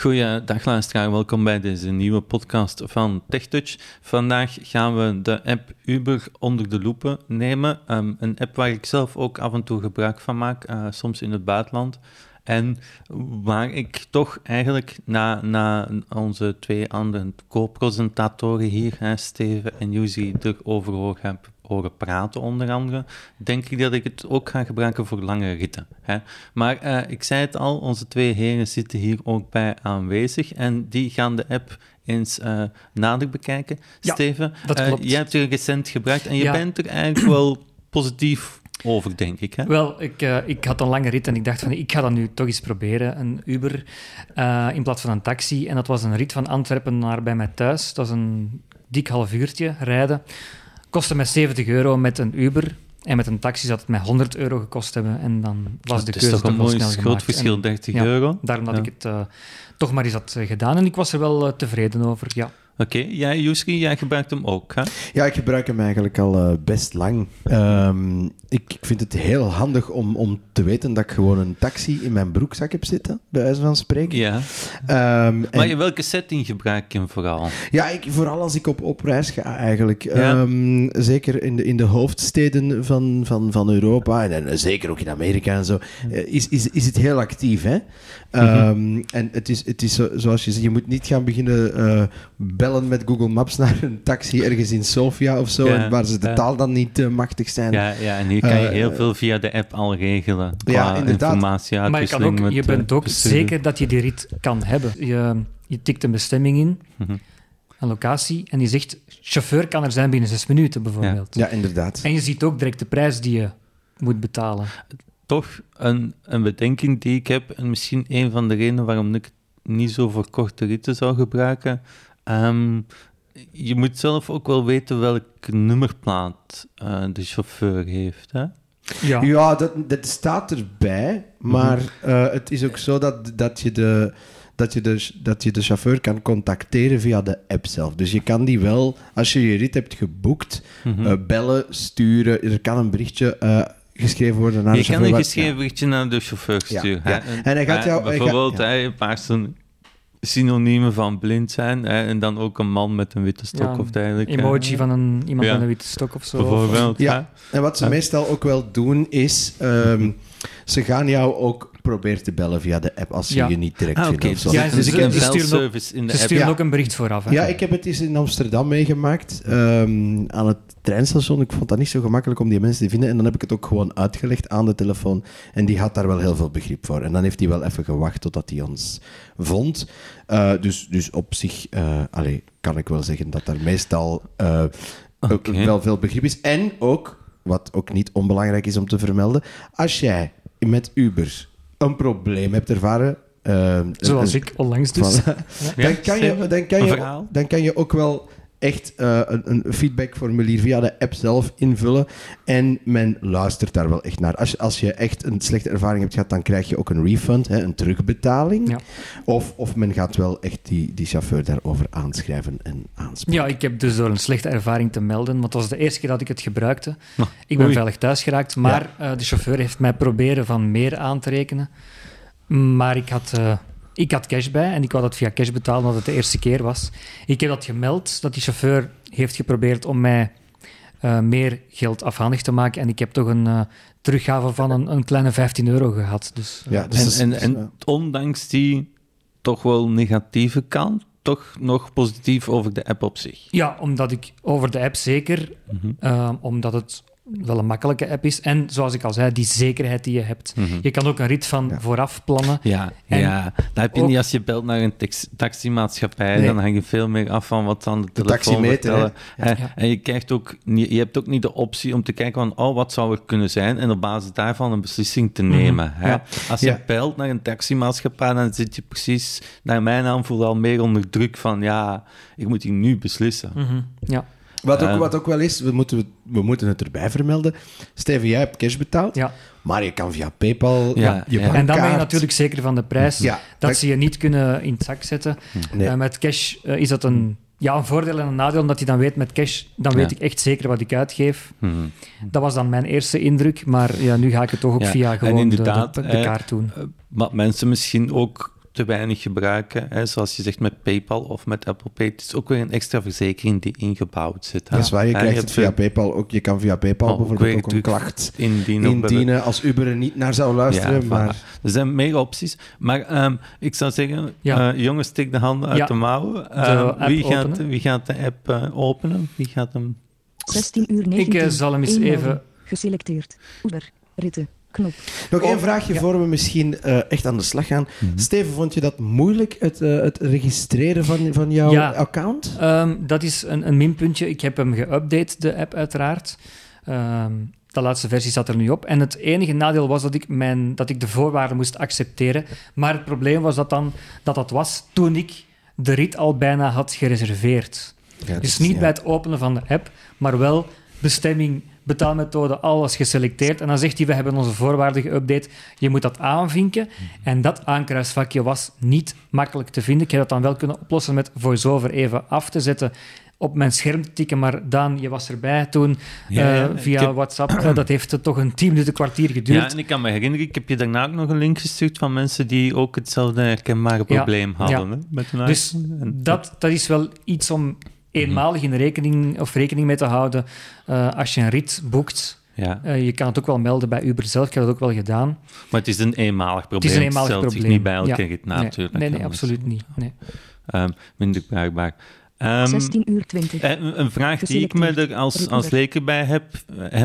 Goeiedag luisteraar, welkom bij deze nieuwe podcast van TechTouch. Vandaag gaan we de app Uber onder de loepen nemen. Um, een app waar ik zelf ook af en toe gebruik van maak, uh, soms in het buitenland. En waar ik toch eigenlijk na, na onze twee andere co-presentatoren hier, hè, Steven en Yuzi, erover heb horen praten, onder andere, denk ik dat ik het ook ga gebruiken voor lange ritten. Hè. Maar uh, ik zei het al, onze twee heren zitten hier ook bij aanwezig en die gaan de app eens uh, nader bekijken. Ja, Steven, dat klopt. jij hebt er recent gebruikt en je Ja. bent er eigenlijk wel positief over, denk ik. Hè? Wel, ik, eh, ik had een lange rit en ik dacht van ik ga dat nu toch eens proberen, een Uber eh, in plaats van een taxi. En dat was een rit van Antwerpen naar bij mij thuis. Dat was een dik half uurtje rijden. Kostte mij 70 euro met een Uber. En met een taxi zou het mij 100 euro gekost hebben. En dan was de keuze toch een mooi groot verschil, En 30 ja, euro. Daarom dat Ja. ik het eh, toch maar eens had eh, gedaan. En ik was er wel eh, tevreden over, ja. Oké, jij, Yuski, jij gebruikt hem ook, hè? Ja, ik gebruik hem eigenlijk al eh, best lang. Ehm, ik, ik vind het heel handig om, om te weten dat ik gewoon een taxi in mijn broekzak heb zitten, bij wijze van spreken. Ja. Ehm, Maar en- in welke setting gebruik je hem vooral? Ja, ik, vooral als ik op, op reis ga eigenlijk. Ja. Ehm, zeker in de, in de hoofdsteden van, van, van Europa en, en zeker ook in Amerika en zo, eh, is, is, is het heel actief. Hè? Ehm, En het is, het is zo, zoals je zegt, je moet niet gaan beginnen eh, bellen met Google Maps naar een taxi ergens in Sofia of zo, Ja, en waar ze de ja. taal dan niet eh, machtig zijn. Ja, ja, en hier kan je Eh, heel veel via de app al regelen. Ja, inderdaad. informatie Maar je, kan uitwisseling ook, met, je bent ook bestuurder. zeker dat je die rit kan hebben. Je, je tikt een bestemming in, Mhm. een locatie, en die zegt, chauffeur kan er zijn binnen zes minuten bijvoorbeeld. Ja, inderdaad. En je ziet ook direct de prijs die je moet betalen. Toch een, een bedenking die ik heb, en misschien een van de redenen waarom ik het niet zo voor korte ritten zou gebruiken. Ehm, je moet zelf ook wel weten welke nummerplaat eh, de chauffeur heeft. Hè? Ja. Ja, dat, dat staat erbij, maar Mhm. eh, het is ook zo dat, dat, je de, dat, je de, dat je de chauffeur kan contacteren via de app zelf. Dus je kan die wel, als je je rit hebt geboekt, Mhm. eh, bellen, sturen. Er kan een berichtje eh, geschreven worden naar je de kan chauffeur. een waar- geschreven berichtje naar de chauffeur Ja, sturen. ja. hè. En hij gaat jou- hij bijvoorbeeld ja. een paar synoniemen van blind zijn. Hè, en dan ook een man met een witte stok Ja, of dergelijke. Emoji van een, iemand Ja. met een witte stok of zo. Bijvoorbeeld. Ja. hè. En wat ze Ja. meestal ook wel doen is, ehm, ze gaan jou ook proberen te bellen via de app als ze Ja. je niet direct Ah, vinden. of zo. Ja, dus ze- dus ik heb ze sturen ook- belservice in de Ze app. sturen Ja. ook een bericht vooraf. Hè? Ja, ik heb het eens in Amsterdam meegemaakt. ehm, aan het treinstation. Ik vond dat niet zo gemakkelijk om die mensen te vinden. En dan heb ik het ook gewoon uitgelegd aan de telefoon. En die had daar wel heel veel begrip voor. En dan heeft hij wel even gewacht totdat hij ons vond. Eh, dus, dus op zich eh, allee, kan ik wel zeggen dat er meestal eh, ook wel veel begrip is. En ook, wat ook niet onbelangrijk is om te vermelden, als jij met Uber een probleem hebt ervaren. Zoals ik onlangs dus. Voilà. dan, kan je, dan, kan je, dan kan je ook wel echt eh, een, een feedbackformulier via de app zelf invullen. En men luistert daar wel echt naar. Als, je- als je echt een slechte ervaring hebt gehad, dan krijg je ook een refund, hè, een terugbetaling. Ja. Of, of men gaat wel echt die, die chauffeur daarover aanschrijven en aanspreken. Ja, ik heb dus door een slechte ervaring te melden, want het was de eerste keer dat ik het gebruikte. Nou, Ik ben oei. veilig thuis geraakt, maar eh, de chauffeur heeft mij proberen van meer aan te rekenen. Maar ik had, eh, ik had cash bij en ik wou dat via cash betalen, omdat het de eerste keer was. Ik heb dat gemeld, dat die chauffeur heeft geprobeerd om mij eh, meer geld afhandig te maken. En ik heb toch een eh, teruggave van een, een kleine 15 euro gehad. Dus, eh, Ja, dus En, en, ondanks die toch wel negatieve kant, toch nog positief over de app op zich. Ja, omdat ik over de app zeker, Mhm. eh, omdat het wel een makkelijke app is. En zoals ik al zei, die zekerheid die je hebt. Mhm. Je kan ook een rit van Ja. vooraf plannen. Ja, En ja, dat heb je ook- niet als je belt naar een tax- taximaatschappij. Nee. Dan hang je veel meer af van wat ze aan de telefoon vertellen. En, Ja. en je, krijgt ook, niet- je hebt ook niet de optie om te kijken van, oh, wat zou er kunnen zijn? En op basis daarvan een beslissing te nemen. hè? Ja. Als je Ja. belt naar een taximaatschappij, dan zit je precies, naar mijn aanvoel, al meer onder druk van, ja, ik moet hier nu beslissen. Mhm, Ja. Wat ook, Eh. wat ook wel is, we moeten, we moeten het erbij vermelden. Steven, jij hebt cash betaald, ja. maar je kan via PayPal Ja, je ja. En dan ben je natuurlijk zeker van de prijs. Ja, dat dat- ze je niet kunnen in het zak zetten. Nee. Eh, met cash eh, is dat een, ja, een voordeel en een nadeel, omdat je dan weet met cash, dan weet Ja. ik echt zeker wat ik uitgeef. Mhm. Dat was dan mijn eerste indruk, maar ja, nu ga ik het toch ook Ja, via gewoon de, inderdaad, de, de eh, kaart doen. Eh, Wat mensen misschien ook te weinig gebruiken. Hè, zoals je zegt met PayPal of met Apple Pay. Het is ook weer een extra verzekering die ingebouwd zit. Hè. Dat is waar, je krijgt je het via PayPal ook. Je kan via PayPal Oh, bijvoorbeeld ook een klacht indienen. indienen als Uber er niet naar zou luisteren. Ja, maar voilà. Er zijn meer opties. Maar ehm, ik zou zeggen, Ja. eh, jongens, steek de handen uit Ja. de mouwen. Ehm, app wie, gaat, openen. wie gaat de app eh, openen? Wie gaat hem... 16 uur 19. Ik eh, zal hem eens even... Geselecteerd. Uber. Ritten. Knop. nog Oh, één vraagje ja. voor we misschien eh, echt aan de slag gaan. Mhm. Steven, vond je dat moeilijk, het, eh, het registreren van, van jouw Ja. account? Ehm, dat is een, een minpuntje. Ik heb hem geüpdate, de app uiteraard. Ehm, de laatste versie zat er nu op. En het enige nadeel was dat ik, mijn, dat ik de voorwaarden moest accepteren. Maar het probleem was dat dan, dat, dat was toen ik de rit al bijna had gereserveerd. Ja, Dus niet ja. bij het openen van de app, maar wel bestemming, betaalmethode, alles geselecteerd. En dan zegt hij, we hebben onze voorwaarden geüpdate. Je moet dat aanvinken. En dat aankruisvakje was niet makkelijk te vinden. Ik heb dat dan wel kunnen oplossen met VoiceOver even af te zetten op mijn scherm te tikken, maar Daan, je was erbij toen Ja, eh, ja, via heb- WhatsApp. Eh, dat heeft toch een tien minuten, kwartier geduurd. Ja, en ik kan me herinneren, ik heb je daarna ook nog een link gestuurd van mensen die ook hetzelfde herkenbare Ja, probleem hadden. Hè, met hun Dus. En Dat, dat is wel iets om eenmalig in rekening, of rekening mee te houden eh, als je een rit boekt. Ja, Eh, je kan het ook wel melden bij Uber zelf. Ik heb dat ook wel gedaan. maar het is een eenmalig probleem. Het is een eenmalig stelt probleem. zich niet bij elke Ja. rit Nee, natuurlijk. Nee, nee, absoluut niet. Nee. Ehm, minder bruikbaar. Ehm, 16 uur 20. eh, een- een vraag die ik me er als, als leker bij heb.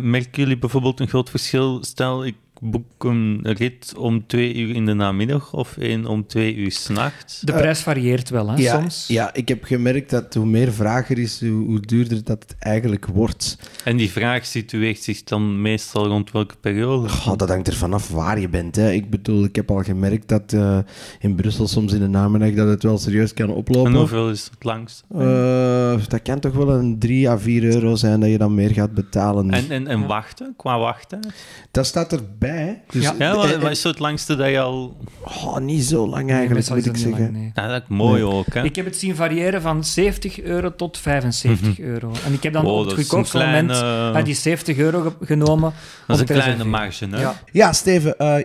Merken jullie bijvoorbeeld een groot verschil? Stel, ik boek een rit om twee uur in de namiddag of één om twee uur s'nachts. De prijs varieert wel, hè, Ja, soms. ja, ik heb gemerkt dat hoe meer vraag er is, hoe, hoe duurder dat het eigenlijk wordt. En die vraag situeert zich dan meestal rond welke periode? Dat hangt er vanaf waar je bent. Hè. Ik bedoel, ik heb al gemerkt dat eh, in Brussel soms in de namiddag dat het wel serieus kan oplopen. En hoeveel is het langst? Eh, dat kan toch wel een 3 à 4 euro zijn dat je dan meer gaat betalen. En, en, en wachten, qua wachten? Dat staat erbij. Dus, Ja. Ja, wat, wat is zo het langste dat je al... oh, niet zo lang Nee, eigenlijk, meestal moet is ik zeggen. lang, nee. Ja, dat is mooi Nee. ook, hè? Ik heb het zien variëren van 70 euro tot 75 euro. En ik heb dan Oh, op het goedkoopste kleine... moment die 70 euro ge- genomen. dat is een kleine reserveren. marge, hè? Ja. Ja, Steven, eh,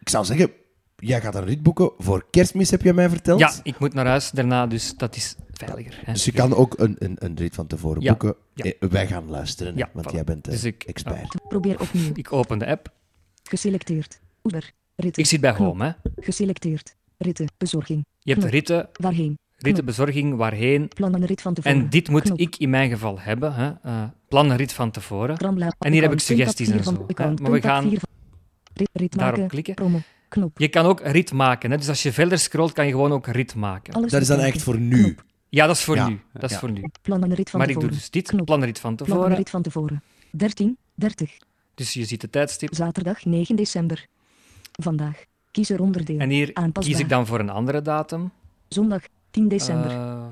ik zou zeggen, jij gaat een rit boeken voor kerstmis, heb je mij verteld. ja, ik moet naar huis daarna, dus dat is veiliger. Hè. Dus je kan ook een, een, een rit van tevoren Ja, boeken. ja. Eh, wij gaan luisteren, Ja, want voilà. jij bent de Dus ik- expert. Probeer opnieuw. Ik open de app. Geselecteerd. Uber. Ritten. Ik zit bij Knop. home. Hè. Geselecteerd. Ritten. Bezorging. Je hebt Knop. ritten, Waarheen. rittenbezorging, waarheen. Plan een rit van tevoren. En dit moet Knop. ik in mijn geval hebben. Hè. Eh, plan een rit van tevoren. En hier heb ik suggesties en zo, hè. Maar we gaan Rit, rit Daarop maken. klikken. Promo. Knop. Je kan ook rit maken. Hè. Dus als je verder scrolt, kan je gewoon ook rit maken. Alles Dat is dan echt voor nu. Knop. Ja, dat is voor Ja. nu. Dat is Ja. voor nu. Plan een rit van Maar ik doe dus dit. Knop. Plan een rit van Plan een tevoren. rit van tevoren. 13, 30. Dus je ziet de tijdstip. Zaterdag 9 december. Vandaag. Kies er onderdeel. En hier Aanpasbaar. kies ik dan voor een andere datum. Zondag 10 december. Eh,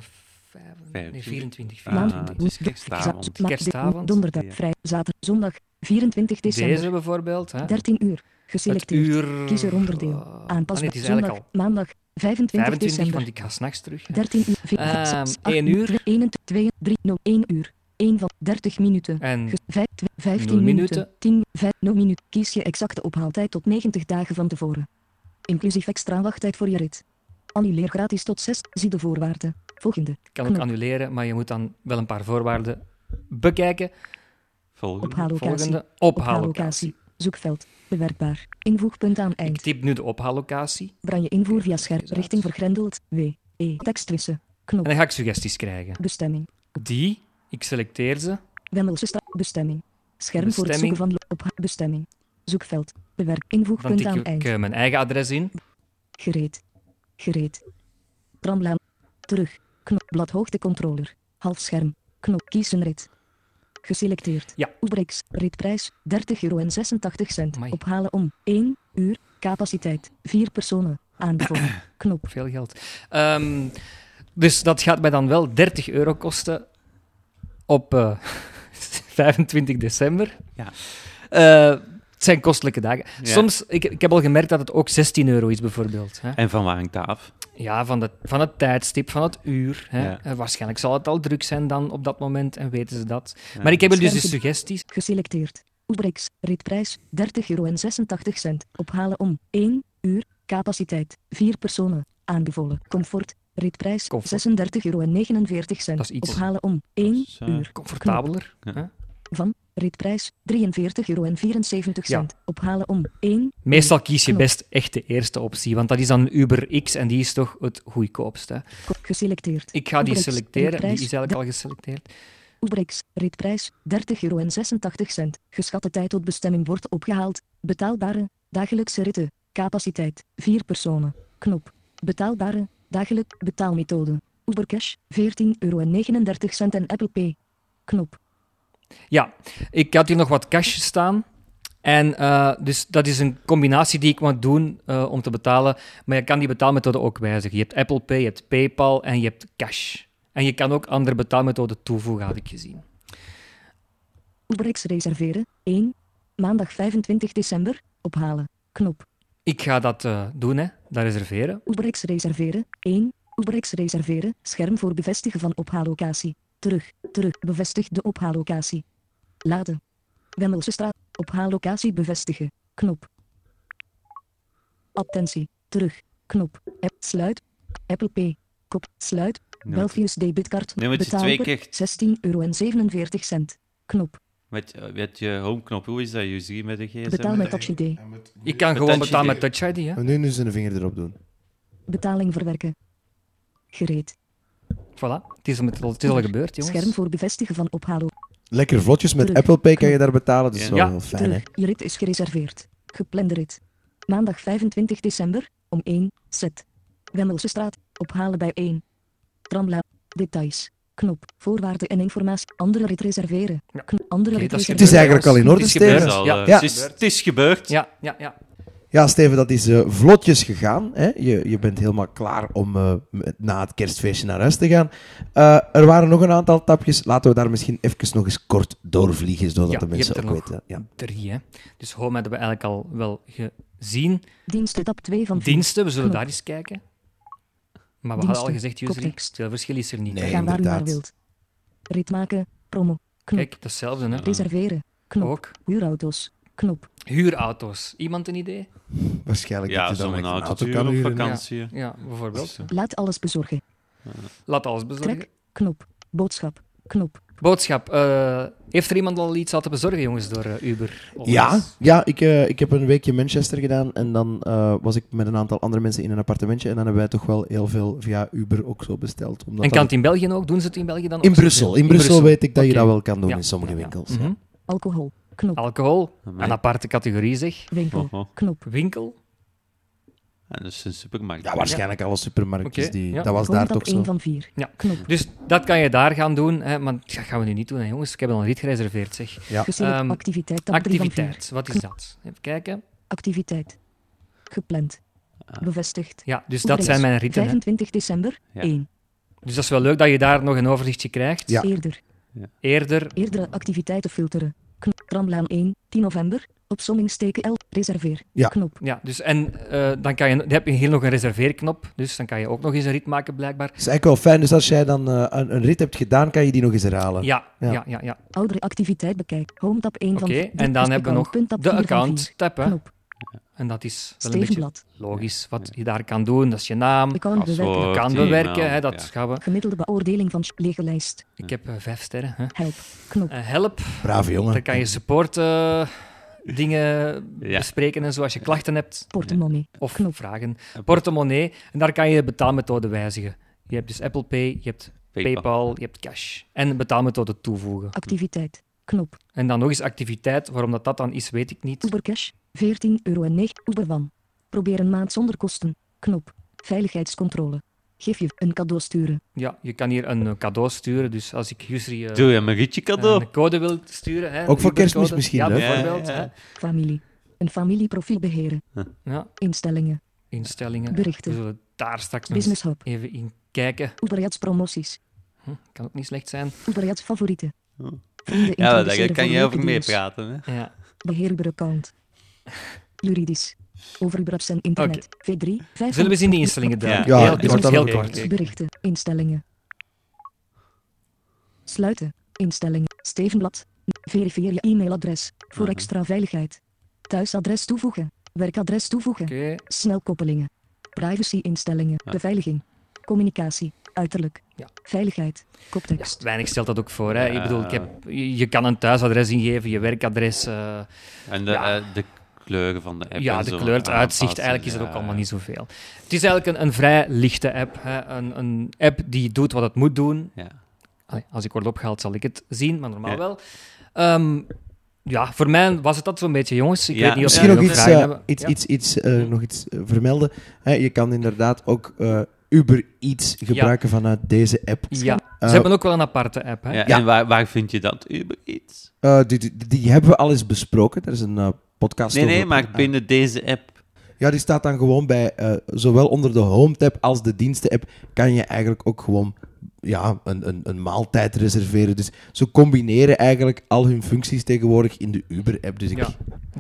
vijf- nee, 25. 24. Ah, 24. het is Za- kerstavond. Kerstavond. Donderdag, Ja. vrij, zaterdag, zondag 24 december. Deze bijvoorbeeld. Hè. 13 uur. Geselecteerd. uur... Kies er onderdeel. Ah, nee, Aanpasbaar. eigenlijk zondag, al maandag 25, 25, december. want ik ga s'nachts terug. hè. 13 uur. vi- Ehm, zes, één acht, uur. twee, 21, 2, 3, 0, 1 uur. 1 van 30 minuten. En Ge- vijf- tw- 15 Nul minuten. minuten. 10, 5, 0 minuten. Kies je exacte ophaaltijd tot 90 dagen van tevoren. Inclusief extra wachttijd voor je rit. Annuleer gratis tot 6. Zie de voorwaarden. Volgende. ik kan ook Knop. annuleren, maar je moet dan wel een paar voorwaarden bekijken. Volgende. Ophaallocatie. Volgende, ophaallocatie. Ophaallocatie. Zoekveld. Bewerkbaar. Invoegpunt aan Ik eind. typ nu de ophaallocatie Branje invoer via scherm. Richting vergrendeld. W. E. Tekstwissen. Knop. en dan ga ik suggesties krijgen. Bestemming. Die, ik selecteer ze. Wemmelse straat. Bestemming. Scherm voor het Bestemming. zoeken van op bestemming. Zoekveld. Bewerk. Invoegpunt aan ik eind. eh, mijn eigen adres in. Gereed. Gereed. Tramlaan. Terug. Knop. Bladhoogtecontroller. Halfscherm. Knop. Kies een rit. Geselecteerd. Ja. Oebrix. Ritprijs 30 euro en 86 cent. Amai. Ophalen om 1 uur. Capaciteit 4 personen. Aanbevolen. Knop. Veel geld. Ehm, dus dat gaat mij dan wel 30 euro kosten op eh, 25 december. Ja. Eh, het zijn kostelijke dagen. Ja. Soms, ik, ik heb al gemerkt dat het ook 16 euro is, bijvoorbeeld. Hè? En van waar hangt dat af? Ja, van, de, van het tijdstip, van het uur. Hè? Ja. Eh, waarschijnlijk zal het al druk zijn dan op dat moment en weten ze dat. Ja. Maar ik heb er dus de suggesties. Geselecteerd. Oebrix. Ritprijs 30 euro en 86 cent. Ophalen om 1 uur. Capaciteit 4 personen. Aanbevolen. Comfort. Ritprijs. Comfort. 36,49 euro. Dat is iets. Ophalen om 1 Zo. uur. Comfortabeler. Ja. Van. Ritprijs. 43,74 euro. Ja. Ophalen om 1 Meestal kies je Knop. best echt de eerste optie, want dat is dan Uber X en die is toch het goedkoopste. Geselecteerd. Ik ga die Uber selecteren, die is eigenlijk al geselecteerd. Uberx, ritprijs, 30 euro en 86 cent. Geschatte tijd tot bestemming wordt opgehaald. Betaalbare, dagelijkse ritten. Capaciteit, 4 personen. Knop. Betaalbare, dagelijk, betaalmethode. Uber Cash, 14 euro en 39 cent en Apple Pay. Knop. Ja, ik had hier nog wat cash staan. En eh, dus dat is een combinatie die ik moet doen eh, om te betalen. Maar je kan die betaalmethode ook wijzigen. Je hebt Apple Pay, je hebt PayPal en je hebt cash. En je kan ook andere betaalmethoden toevoegen, had ik gezien. Uberx reserveren, 1. Maandag 25 december, ophalen. Knop. Ik ga dat eh, doen, hè, dat reserveren. Uberx reserveren, 1. Uberx reserveren, scherm voor bevestigen van ophaallocatie. Terug, terug, bevestig de ophaallocatie. Laden. Wemmelse straat, ophaallocatie bevestigen. Knop. Attentie, terug, knop. App, sluit. Apple Pay, kop, sluit. Belfius debitcard, Nu moet je twee betaalbaar, keer- 16 euro en 47 cent. Knop. Met, met je homeknop, hoe is dat? Je ziet met de gsm? Betaal met Touch ID. Ik kan gewoon Touch betalen met Touch ID. Hè. En nu nu zijn vinger erop doen. Betaling verwerken. Gereed. Voilà, het is, met, het is al gebeurd, jongens. Scherm voor bevestigen van ophalen. Lekker vlotjes met Terug. Apple Pay kan je daar betalen. Dat is Ja. wel Ja, heel fijn, hè? Je rit is gereserveerd. Geplande rit. Maandag 25 december, om 1, zet. Wemmelse straat, ophalen bij 1. Tramla, details. Knop, voorwaarden en informatie. Andere rit reserveren. Ja. Andere rit is Het is reserveren. eigenlijk al in orde. Steven. Het is, al, Ja. eh, Ja. het is, het is gebeurd. Ja, ja, ja. Ja, Steven, dat is eh, vlotjes gegaan. Hè? Je, je bent helemaal klaar om eh, na het kerstfeestje naar huis te gaan. Eh, er waren nog een aantal tapjes. Laten we daar misschien even nog eens kort doorvliegen, zodat Ja, de je mensen ook nog weten. Ja. Drie, hè. Dus home hebben we eigenlijk al wel gezien. Diensten tab 2 van 4. Diensten, we zullen Knop. daar eens kijken. Maar we hadden al gezegd, Jusri, koptekst. veel verschil is er niet. Nee. Ga waar u naar wilt. Rit maken, promo. Knop. Kijk, hetzelfde, hè. Reserveren. Knop. Ook. Huurauto's. Knop. Huurauto's. Iemand een idee? Waarschijnlijk Ja, dat je dan zo'n een auto, auto te kan huren op vakantie. Ja, bijvoorbeeld. Laat alles bezorgen. Laat alles bezorgen. Trek. Knop. Boodschap. Knop. Boodschap. eh, heeft er iemand al iets laten bezorgen, jongens, door eh, Uber? Of Ja, ja ik, eh, ik heb een weekje in Manchester gedaan en dan eh, was ik met een aantal andere mensen in een appartementje en dan hebben wij toch wel heel veel via Uber ook zo besteld. Omdat En dat kan het in België ook? Doen ze het in België dan ook in? Brussel. In Brussel weet ik dat je dat wel kan doen Ja, in sommige ja, ja. winkels. Mhm. ja. Alcohol. Knop. Alcohol. Amai. Een aparte categorie, zeg. Winkel. Oh, oh. Knop. Winkel. En dat is een supermarkt. Ja, waarschijnlijk alle supermarktjes. Die, ja. Dat was daar toch tab 1 zo. van 4. Ja. Knop. Dus dat kan je daar gaan doen. Hè, maar dat gaan we nu niet doen, hè, jongens. Ik heb al een rit gereserveerd, zeg. Ja. Ehm, activiteit tab 3 van 4. Activiteit. Wat is dat? Even kijken. Activiteit. Gepland. Bevestigd. Ja, dus dat zijn mijn ritten. Hè. 25 december, Ja. 1. Dus dat is wel leuk dat je daar nog een overzichtje krijgt. Ja. Eerder. Eerder. Eerdere activiteiten filteren. Knop. Tramlaan 1, 10 november. Opsommingsteken L. Reserveer. Ja. Knop. Ja, dus en eh, dan, kan je, dan heb je hier nog een reserveerknop. Dus dan kan je ook nog eens een rit maken, blijkbaar. Dat is eigenlijk wel fijn. Dus als jij dan eh, een, een rit hebt gedaan, kan je die nog eens herhalen. Ja, Ja. ja, ja. ja. Oudere activiteit bekijk. Home tab 1 Oké, van 4. en dan hebben we nog de 4 van 4. account-tab. hè. Knop. En dat is wel een beetje logisch wat je daar kan doen. Dat is je naam. Account bewerken. Paswoord, kan bewerken, hè, dat ja. gaan we. Gemiddelde beoordeling van lege lijst. Ik heb eh, vijf sterren. Hè. Help. Knop. Help, Brave jongen. daar kan je support eh, dingen Ja. bespreken en zo als je klachten hebt Portemonnee. of Knop. vragen. Portemonnee, en daar kan je de betaalmethode wijzigen. Je hebt dus Apple Pay, je hebt PayPal. PayPal, je hebt cash. En de betaalmethode toevoegen. Activiteit. Knop. En dan nog eens activiteit. Waarom dat, dat dan is, weet ik niet. Uber Cash. 14 euro en 9. Uber One. Probeer een maand zonder kosten. Knop. Veiligheidscontrole. Geef je een cadeau sturen. Ja, je kan hier een eh, cadeau sturen. Dus als ik Jusri eh, Doe je een ritje cadeau? een code wil sturen... Hè, Ook voor kerstmis misschien, Ja, hè? bijvoorbeeld. Ja, ja, hè. ja. Familie. Een familieprofiel beheren. Ja, Instellingen. instellingen. Berichten. We zullen daar straks nog eens Business Hub. even in kijken. Uberjats promoties. Hm, kan ook niet slecht zijn. Uberjats favorieten. Oh. Ja, daar kan je over meepraten. Hè? Ja. Beheer Uber account. Juridisch. Over en internet. V3. 5 Zullen we eens in die instellingen duiken? Ja, heel die kort, wordt dan heel kort. Berichten. Instellingen. Sluiten. Instellingen. Stevenblad. Verifieer je e-mailadres. Voor Mhm. extra veiligheid. Thuisadres toevoegen. Werkadres toevoegen. Oké, Snelkoppelingen. Privacy-instellingen. Ja. Beveiliging. Communicatie. Uiterlijk. Ja. Veiligheid. Ja, Koptekst. weinig stelt dat ook voor. Hè. Ik Ja. bedoel, ik heb, je, je kan een thuisadres ingeven, je werkadres. eh, En de, Ja. eh, de kleuren van de app. ja, en de zo kleur, het uitzicht, eigenlijk is het ja. ook allemaal niet zoveel. Het is eigenlijk een, een vrij lichte app. Hè. Een, een app die doet wat het moet doen. Ja. Allee, als ik word opgehaald, zal ik het zien, maar normaal Ja. wel. Ehm, ja, voor mij was het dat zo'n beetje, jongens. Ik Ja, weet niet of Misschien jullie nog nog iets, vragen eh, hebben. iets, Ja. iets, iets, eh, nog iets eh, vermelden. Hè, je kan inderdaad ook eh, Uber Eats gebruiken vanuit deze app. Ja, ze hebben ook wel een aparte app. Hè. Ja, Ja. En waar, waar vind je dat? Uber Eats? Eh, die, die, die hebben we al eens besproken. Er is een eh, podcast Nee, nee, over. maar binnen deze app. Ja, die staat dan gewoon bij, eh, zowel onder de Home-tab als de diensten-app, kan je eigenlijk ook gewoon ja, een, een, een maaltijd reserveren. Dus ze combineren eigenlijk al hun functies tegenwoordig in de Uber-app. Dus ik, Ja.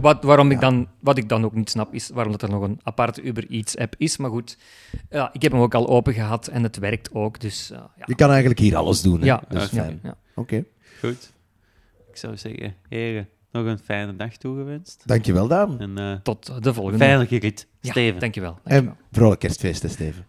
Wat, waarom ik dan, wat ik dan ook niet snap, is waarom dat er nog een aparte Uber Eats-app is. Maar goed, ja, ik heb hem ook al open gehad en het werkt ook. Dus eh, ja. je kan eigenlijk hier alles doen. Hè? Ja, Dat is ja, fijn. ja. Oké. Goed. Ik zou zeggen, heren, nog een fijne dag toegewenst. Dankjewel, Daan. En eh Tot de volgende. veilige rit. Ja, Steven. dankjewel. En dankjewel. vrolijk kerstfeest, hè, Steven.